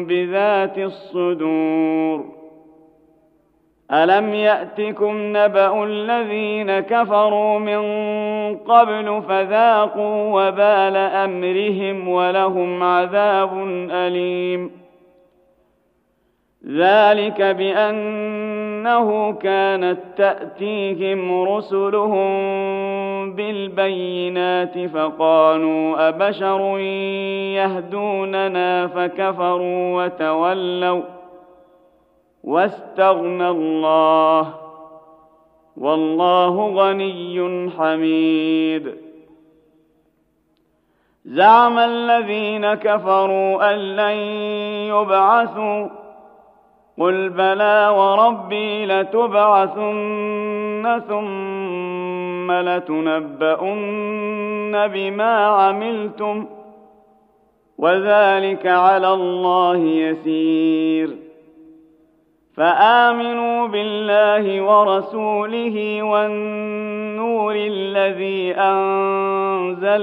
بذات الصدور ألم يأتكم نبأ الذين كفروا من قبل فذاقوا وبال أمرهم ولهم عذاب أليم ذلك بانه كانت تأتيهم رسلهم بالبينات فقالوا أبشر يهدوننا فكفروا وتولوا واستغنى الله والله غني حميد. زعم الذين كفروا أن لن يبعثوا قل بلى وربي لتبعثن ثم لتنبؤن بما عملتم وذلك على الله يسير فامنوا بالله ورسوله والنور الذي انزلنا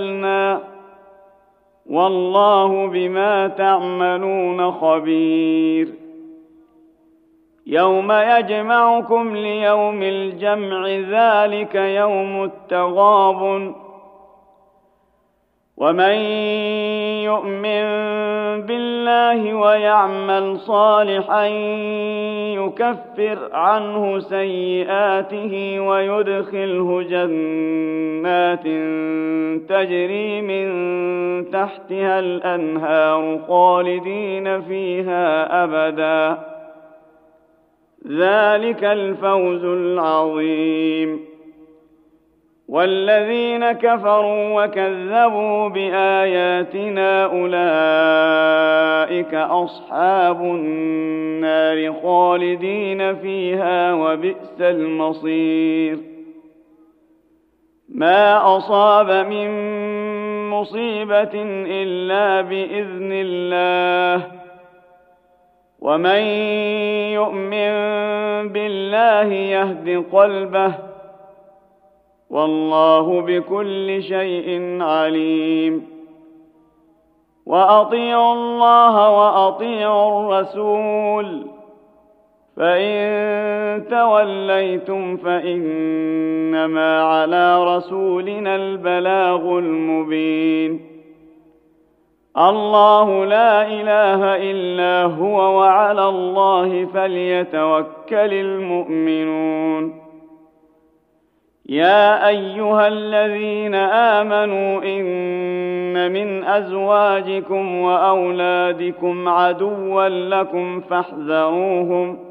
والله بما تعملون خبير يوم يجمعكم ليوم الجمع ذلك يوم التغاب ومن يؤمن بالله ويعمل صالحا يكفر عنه سيئاته ويدخله جنات تجري من تحتها الأنهار خالدين فيها أبدا. ذلك الفوز العظيم. والذين كفروا وكذبوا بآياتنا أولئك أصحاب النار خالدين فيها وبئس المصير. ما أصاب من مصيبة إلا بإذن الله. ومن يؤمن بالله يهد قلبه والله بكل شيء عليم. وأطيعوا الله وأطيعوا الرسول. فإن توليتم فإنما على رسولنا البلاغ المبين. الله لا إله إلا هو وعلى الله فليتوكل المؤمنون. يا أيها الذين آمنوا إن من أزواجكم وأولادكم عدوا لكم فاحذروهم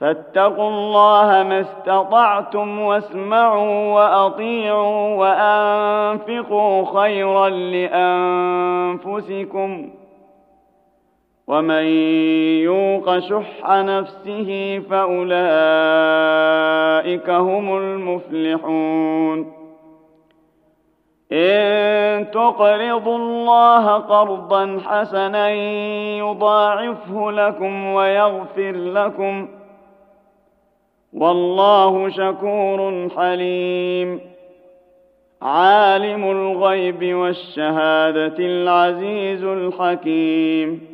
فاتقوا الله ما استطعتم واسمعوا وأطيعوا وأنفقوا خيرا لأنفسكم ومن يوق شح نفسه فأولئك هم المفلحون إن تقرضوا الله قرضا حسنا يضاعفه لكم ويغفر لكم ۖ والله شكور حليم. عالم الغيب والشهادة العزيز الحكيم.